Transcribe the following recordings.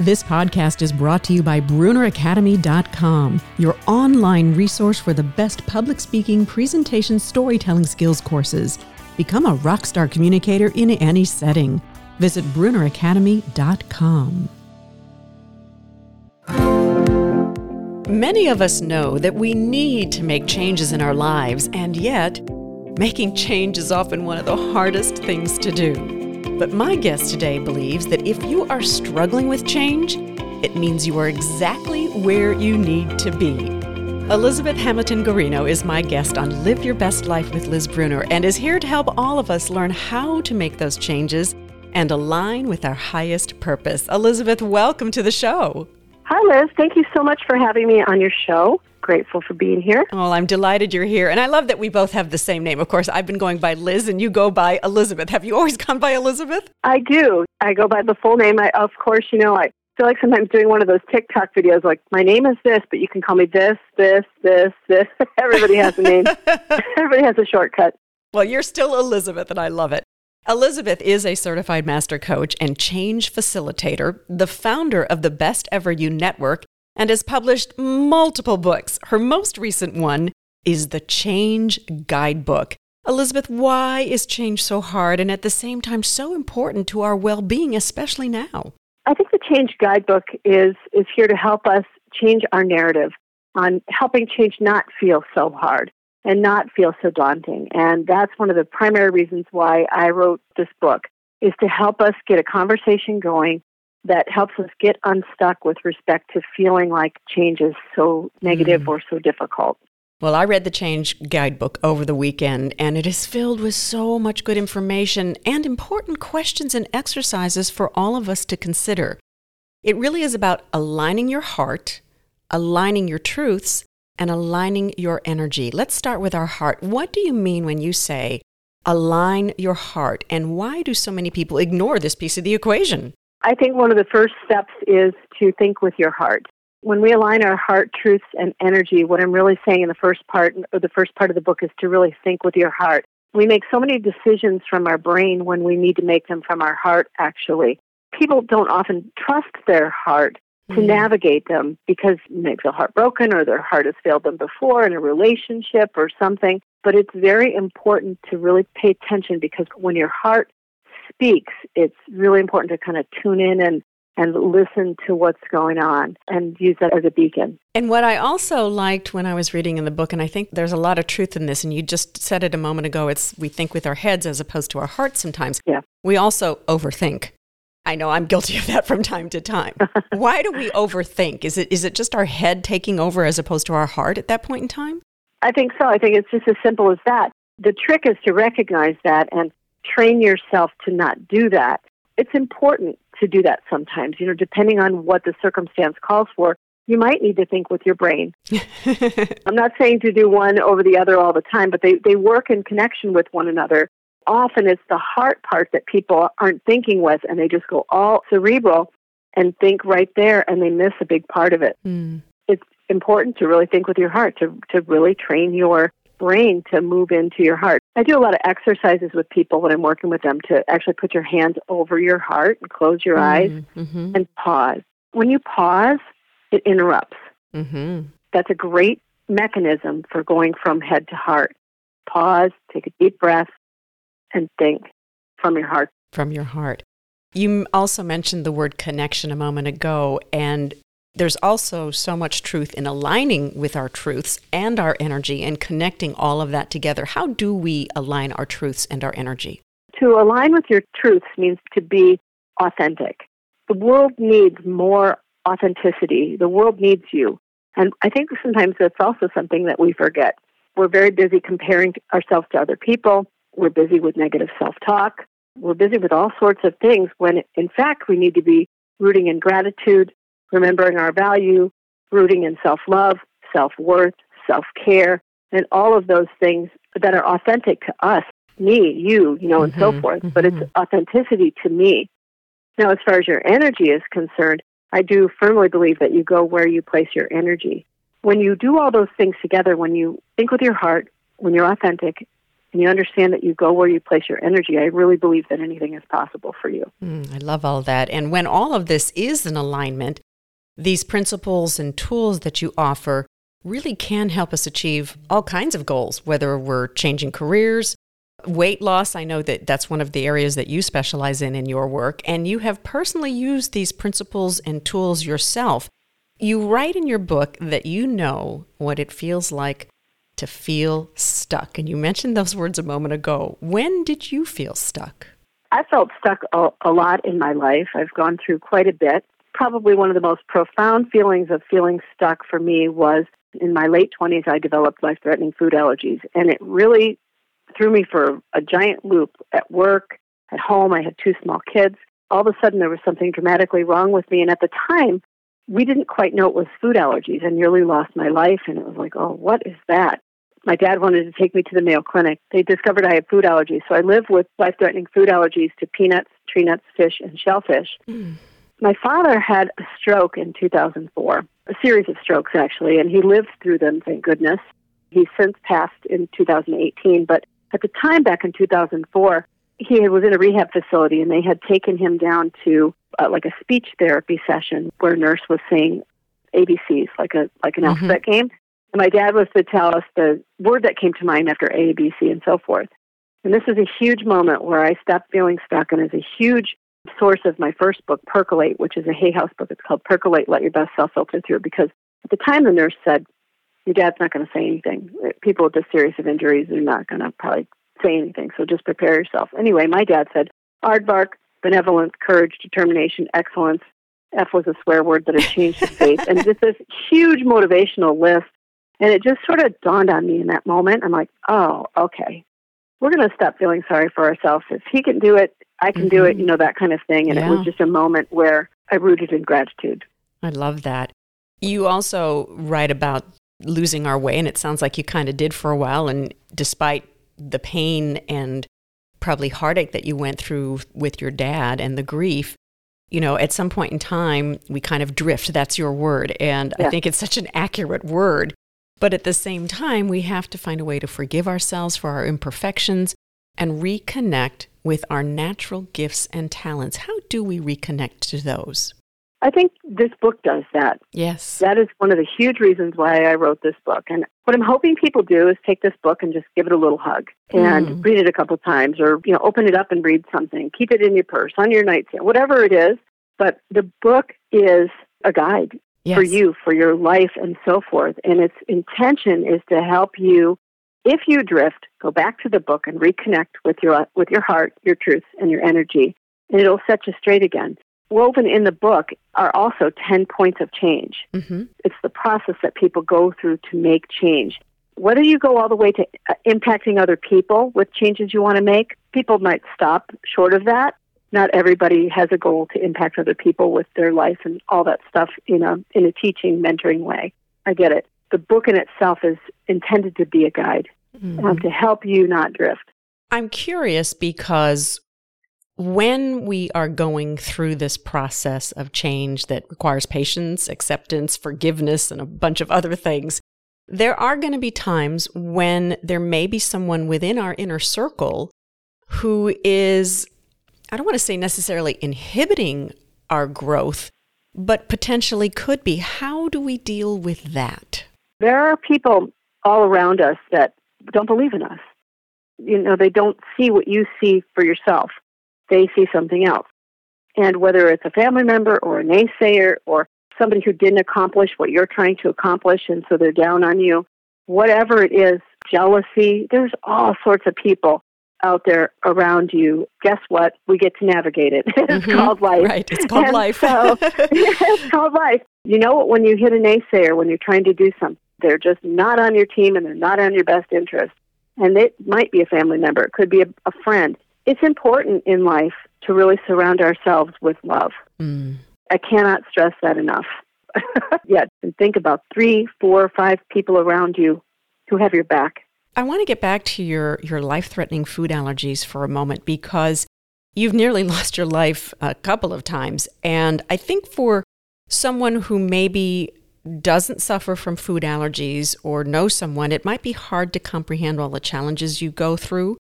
This podcast is brought to you by BrunnerAcademy.com, your online resource for the best public speaking, presentation, storytelling skills courses. Become a rockstar communicator in any setting. Visit BrunnerAcademy.com. Many of us know that we need to make changes in our lives, and yet, making change is often one of the hardest things to do. But my guest today believes that if you are struggling with change, it means you are exactly where you need to be. Elizabeth Hamilton Guarino is my guest on Live Your Best Life with Liz Brunner and is here to help all of us learn how to make those changes and align with our highest purpose. Elizabeth, welcome to the show. Hi, Liz. Thank you so much for having me on your show grateful for being here. Well, I'm delighted you're here. And I love that we both have the same name. Of course, I've been going by Liz and you go by Elizabeth. Have you always gone by Elizabeth? I do. I go by the full name. I, of course, you know, I feel like sometimes doing one of those TikTok videos like, my name is this, but you can call me this, this, this, this. Everybody has a name, everybody has a shortcut. Well, you're still Elizabeth, and I love it. Elizabeth is a certified master coach and change facilitator, the founder of the Best Ever You Network, and has published multiple books. Her most recent one is the Change Guidebook. Elizabeth, why is change so hard and at the same time so important to our well being, especially now? I think the Change Guidebook is, is here to help us change our narrative on helping change not feel so hard and not feel so daunting. And that's one of the primary reasons why I wrote this book is to help us get a conversation going that helps us get unstuck with respect to feeling like change is so negative mm. or so difficult. Well, I read the Change Guidebook over the weekend, and it is filled with so much good information and important questions and exercises for all of us to consider. It really is about aligning your heart, aligning your truths, and aligning your energy. Let's start with our heart. What do you mean when you say align your heart, and why do so many people ignore this piece of the equation? I think one of the first steps is to think with your heart. When we align our heart, truths, and energy, what I'm really saying in the first part, or the first part of the book, is to really think with your heart. We make so many decisions from our brain when we need to make them from our heart, actually. People don't often trust their heart to mm. navigate them because they feel heartbroken or their heart has failed them before in a relationship or something. But it's very important to really pay attention because when your heart speaks, it's really important to kind of tune in and and listen to what's going on and use that as a beacon. And what I also liked when I was reading in the book, and I think there's a lot of truth in this, and you just said it a moment ago, it's we think with our heads as opposed to our hearts sometimes. Yeah. We also overthink. I know I'm guilty of that from time to time. Why do we overthink? Is it is it just our head taking over as opposed to our heart at that point in time? I think so. I think it's just as simple as that. The trick is to recognize that and train yourself to not do that. It's important to do that sometimes, you know, depending on what the circumstance calls for. You might need to think with your brain. I'm not saying to do one over the other all the time, but they, they work in connection with one another. Often it's the heart part that people aren't thinking with, and they just go all cerebral and think right there, and they miss a big part of it. Mm. It's important to really think with your heart, to, to really train your brain to move into your heart. I do a lot of exercises with people when I'm working with them to actually put your hands over your heart and close your mm-hmm. eyes mm-hmm. and pause. When you pause, it interrupts. Mm-hmm. That's a great mechanism for going from head to heart. Pause, take a deep breath, and think from your heart. From your heart. You also mentioned the word connection a moment ago, and there's also so much truth in aligning with our truths and our energy and connecting all of that together. How do we align our truths and our energy? To align with your truths means to be authentic. The world needs more authenticity. The world needs you. And I think sometimes that's also something that we forget. We're very busy comparing ourselves to other people. We're busy with negative self talk. We're busy with all sorts of things when, in fact, we need to be rooting in gratitude, remembering our value, rooting in self love, self worth, self care, and all of those things that are authentic to us, me, you, you know, mm-hmm, and so mm-hmm, forth. Mm-hmm. But it's mm-hmm. authenticity to me. Now, as far as your energy is concerned, I do firmly believe that you go where you place your energy. When you do all those things together, when you think with your heart, when you're authentic, and you understand that you go where you place your energy, I really believe that anything is possible for you. Mm, I love all that. And when all of this is in alignment, these principles and tools that you offer really can help us achieve all kinds of goals, whether we're changing careers, weight loss. I know that that's one of the areas that you specialize in in your work, and you have personally used these principles and tools yourself. You write in your book that you know what it feels like to feel stuck. And you mentioned those words a moment ago. When did you feel stuck? I felt stuck a, a lot in my life. I've gone through quite a bit. Probably one of the most profound feelings of feeling stuck for me was in my late 20s, I developed life threatening food allergies. And it really threw me for a giant loop at work, at home. I had two small kids. All of a sudden, there was something dramatically wrong with me. And at the time, we didn't quite know it was food allergies. I nearly lost my life. And it was like, oh, what is that? My dad wanted to take me to the Mayo Clinic. They discovered I had food allergies. So I live with life threatening food allergies to peanuts, tree nuts, fish, and shellfish. Mm. My father had a stroke in 2004, a series of strokes actually, and he lived through them, thank goodness. He's since passed in 2018, but at the time back in 2004, he was in a rehab facility and they had taken him down to uh, like a speech therapy session where a nurse was saying ABCs, like a like an mm-hmm. alphabet game. And my dad was to tell us the word that came to mind after A, B, C, and so forth. And this is a huge moment where I stopped feeling stuck and is a huge source of my first book, Percolate, which is a Hay House book. It's called Percolate, Let Your Best Self Filter Through. Because at the time, the nurse said, Your dad's not going to say anything. People with this series of injuries are not going to probably say anything, so just prepare yourself. Anyway, my dad said, Aardvark, benevolence, courage, determination, excellence. F was a swear word that had changed his face. and just this huge motivational list. And it just sort of dawned on me in that moment. I'm like, oh, okay. We're going to stop feeling sorry for ourselves. If he can do it, I can mm-hmm. do it, mm-hmm. you know, that kind of thing. And yeah. it was just a moment where I rooted in gratitude. I love that. You also write about losing our way, and it sounds like you kind of did for a while. And despite the pain and probably heartache that you went through with your dad and the grief, you know, at some point in time, we kind of drift. That's your word. And yeah. I think it's such an accurate word. But at the same time, we have to find a way to forgive ourselves for our imperfections and reconnect with our natural gifts and talents. How do we reconnect to those? I think this book does that. Yes. That is one of the huge reasons why I wrote this book. And what I'm hoping people do is take this book and just give it a little hug and mm. read it a couple times or, you know, open it up and read something. Keep it in your purse, on your nightstand, whatever it is. But the book is a guide yes. for you, for your life, and so forth. And its intention is to help you if you drift, go back to the book and reconnect with your with your heart, your truth, and your energy, and it'll set you straight again. Woven in the book are also 10 points of change. Mm-hmm. It's the process that people go through to make change. Whether you go all the way to uh, impacting other people with changes you want to make, people might stop short of that. Not everybody has a goal to impact other people with their life and all that stuff in a in a teaching, mentoring way. I get it the book in itself is intended to be a guide mm-hmm. um, to help you not drift. I'm curious because when we are going through this process of change that requires patience, acceptance, forgiveness, and a bunch of other things, there are going to be times when there may be someone within our inner circle who is, I don't want to say necessarily inhibiting our growth, but potentially could be. How do we deal with that? There are people all around us that don't believe in us. You know, they don't see what you see for yourself. They see something else. And whether it's a family member or a naysayer or somebody who didn't accomplish what you're trying to accomplish and so they're down on you, whatever it is, jealousy, there's all sorts of people out there around you, guess what? We get to navigate it. it's mm-hmm. called life. Right. It's called and life. so, it's called life. You know what? When you hit a naysayer, when you're trying to do something, they're just not on your team and they're not on your best interest. And it might be a family member, it could be a, a friend. It's important in life to really surround ourselves with love. Mm. I cannot stress that enough. yeah, and think about three, four, five people around you who have your back. I want to get back to your, your life threatening food allergies for a moment because you've nearly lost your life a couple of times. And I think for someone who maybe doesn't suffer from food allergies or know someone, it might be hard to comprehend all the challenges you go through.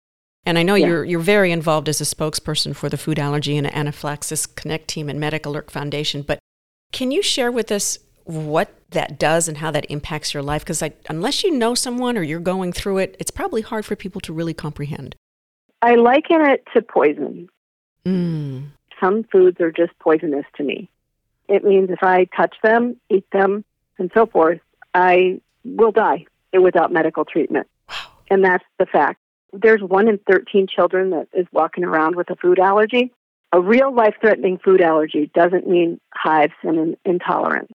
And I know yeah. you're you're very involved as a spokesperson for the Food Allergy and Anaphylaxis Connect team and Medical Alert Foundation. But can you share with us what that does and how that impacts your life? Because unless you know someone or you're going through it, it's probably hard for people to really comprehend. I liken it to poison. Mm. Some foods are just poisonous to me. It means if I touch them, eat them, and so forth, I will die without medical treatment. Wow. And that's the fact. There's one in 13 children that is walking around with a food allergy. A real life threatening food allergy doesn't mean hives and an intolerance.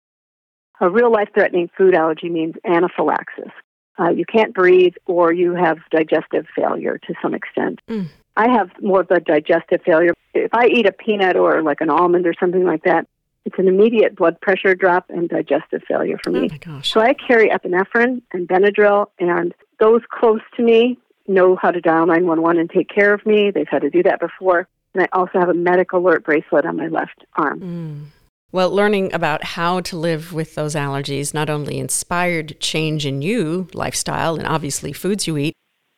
A real life threatening food allergy means anaphylaxis. Uh, you can't breathe or you have digestive failure to some extent. Mm. I have more of a digestive failure. If I eat a peanut or like an almond or something like that, it's an immediate blood pressure drop and digestive failure for me. Oh so I carry epinephrine and Benadryl, and those close to me know how to dial 911 and take care of me. They've had to do that before. And I also have a medical alert bracelet on my left arm. Mm. Well, learning about how to live with those allergies not only inspired change in you, lifestyle, and obviously foods you eat,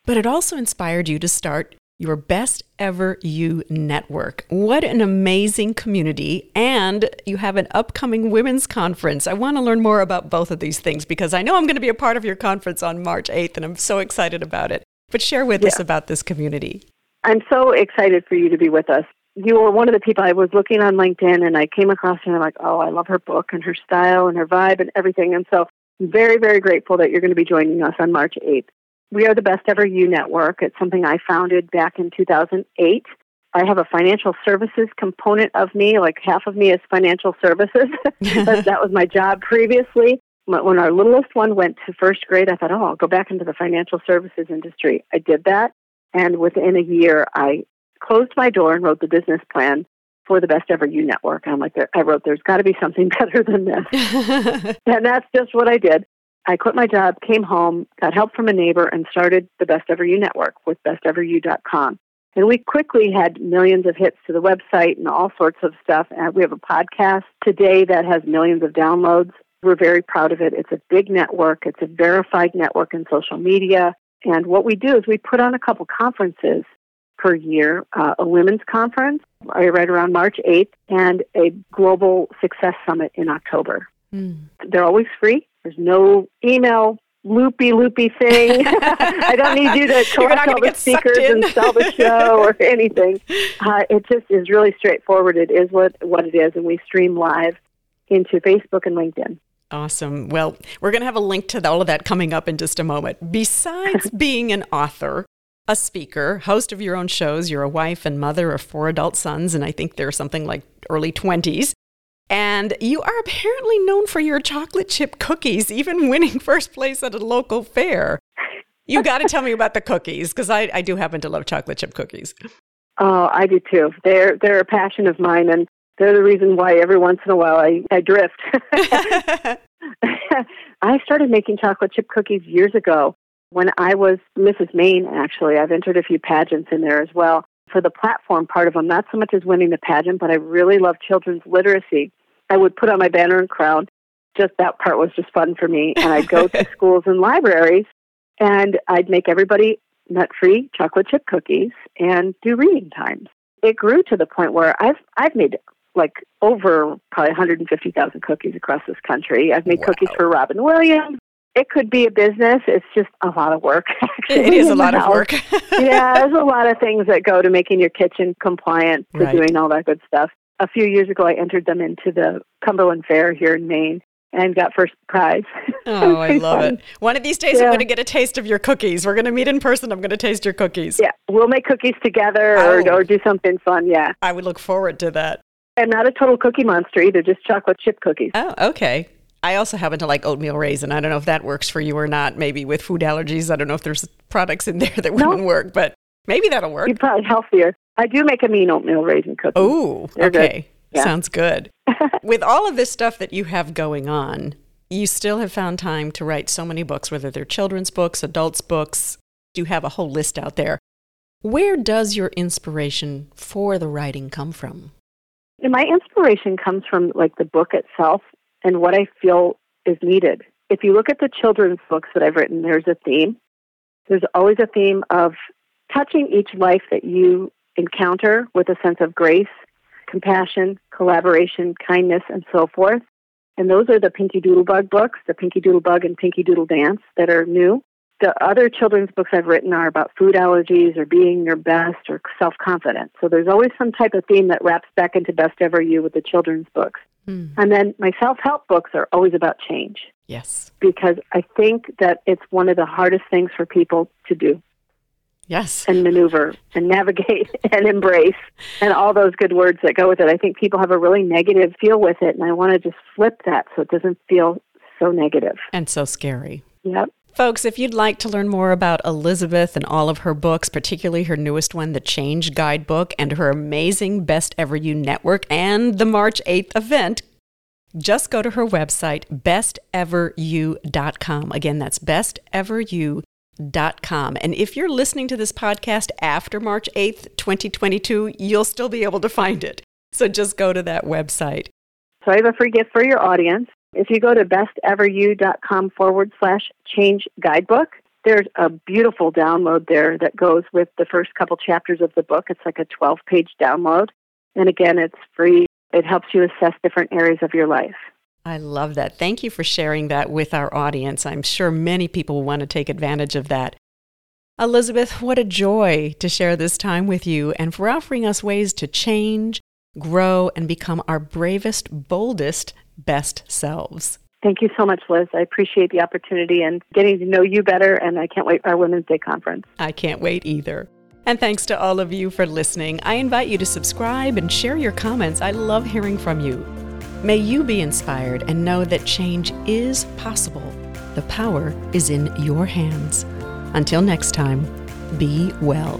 but it also inspired you to start your best ever you network. What an amazing community. And you have an upcoming women's conference. I want to learn more about both of these things because I know I'm going to be a part of your conference on March 8th and I'm so excited about it. But share with yeah. us about this community. I'm so excited for you to be with us you were one of the people I was looking on LinkedIn and I came across you and I'm like, oh, I love her book and her style and her vibe and everything. And so I'm very, very grateful that you're going to be joining us on March 8th. We are the Best Ever You Network. It's something I founded back in 2008. I have a financial services component of me, like half of me is financial services. that was my job previously. When our littlest one went to first grade, I thought, oh, I'll go back into the financial services industry. I did that. And within a year, I closed my door and wrote the business plan for the Best Ever You Network. I'm like, I wrote, there's got to be something better than this. and that's just what I did. I quit my job, came home, got help from a neighbor, and started the Best Ever You Network with besteveryou.com. And we quickly had millions of hits to the website and all sorts of stuff. And we have a podcast today that has millions of downloads. We're very proud of it. It's a big network. It's a verified network in social media. And what we do is we put on a couple conferences per year, uh, a women's conference right around March 8th, and a global success summit in October. Mm. They're always free. There's no email loopy loopy thing. I don't need you to collect all the speakers and sell the show or anything. Uh, it just is really straightforward. It is what what it is, and we stream live into Facebook and LinkedIn. Awesome. Well, we're going to have a link to all of that coming up in just a moment. Besides being an author, a speaker, host of your own shows. You're a wife and mother of four adult sons, and I think they're something like early 20s. And you are apparently known for your chocolate chip cookies, even winning first place at a local fair. You got to tell me about the cookies because I, I do happen to love chocolate chip cookies. Oh, I do too. They're they're a passion of mine, and they're the reason why every once in a while I, I drift. I started making chocolate chip cookies years ago when I was Mrs. Maine, actually, I've entered a few pageants in there as well. For the platform part of them, not so much as winning the pageant, but I really love children's literacy. I would put on my banner and crown. Just that part was just fun for me. And I'd go to schools and libraries and I'd make everybody nut free chocolate chip cookies and do reading times. It grew to the point where I've I've made like over probably 150,000 cookies across this country. I've made wow. cookies for Robin Williams, it could be a business. It's just a lot of work. Actually, it is a lot of work. yeah, there's a lot of things that go to making your kitchen compliant to right. doing all that good stuff. A few years ago, I entered them into the Cumberland Fair here in Maine and got first prize. Oh, I love fun. it. One of these days, yeah. I'm going to get a taste of your cookies. We're going to meet in person. I'm going to taste your cookies. Yeah, we'll make cookies together oh. or, or do something fun. Yeah. I would look forward to that. I'm not a total cookie monster either, just chocolate chip cookies. Oh, okay. I also happen to like oatmeal raisin. I don't know if that works for you or not. Maybe with food allergies, I don't know if there's products in there that wouldn't work, but maybe that'll work. You're probably healthier. I do make a mean oatmeal raisin cookie. Oh, okay. Yeah. Sounds good. with all of this stuff that you have going on, you still have found time to write so many books, whether they're children's books, adults' books. You have a whole list out there. Where does your inspiration for the writing come from? My inspiration comes from like the book itself and what I feel is needed. If you look at the children's books that I've written, there's a theme. There's always a theme of touching each life that you encounter with a sense of grace, compassion, collaboration, kindness, and so forth. And those are the Pinky Doodle Bug books, the Pinky Doodle Bug and Pinky Doodle Dance that are new. The other children's books I've written are about food allergies or being your best or self confidence. So there's always some type of theme that wraps back into Best Ever You with the children's books. Mm. And then my self help books are always about change. Yes. Because I think that it's one of the hardest things for people to do. Yes. And maneuver and navigate and embrace and all those good words that go with it. I think people have a really negative feel with it, and I want to just flip that so it doesn't feel so. And so scary. Yep. Folks, if you'd like to learn more about Elizabeth and all of her books, particularly her newest one, The Change Guidebook, and her amazing Best Ever You Network and the March 8th event, just go to her website, besteveryou.com. Again, that's besteveryou.com com. And if you're listening to this podcast after March 8th, 2022, you'll still be able to find it. So just go to that website. So I have a free gift for your audience. If you go to besteveryou.com forward slash change guidebook, there's a beautiful download there that goes with the first couple chapters of the book. It's like a 12 page download. And again, it's free. It helps you assess different areas of your life. I love that. Thank you for sharing that with our audience. I'm sure many people want to take advantage of that. Elizabeth, what a joy to share this time with you and for offering us ways to change, grow, and become our bravest, boldest, best selves. Thank you so much, Liz. I appreciate the opportunity and getting to know you better, and I can't wait for our Women's Day conference. I can't wait either. And thanks to all of you for listening. I invite you to subscribe and share your comments. I love hearing from you. May you be inspired and know that change is possible. The power is in your hands. Until next time, be well.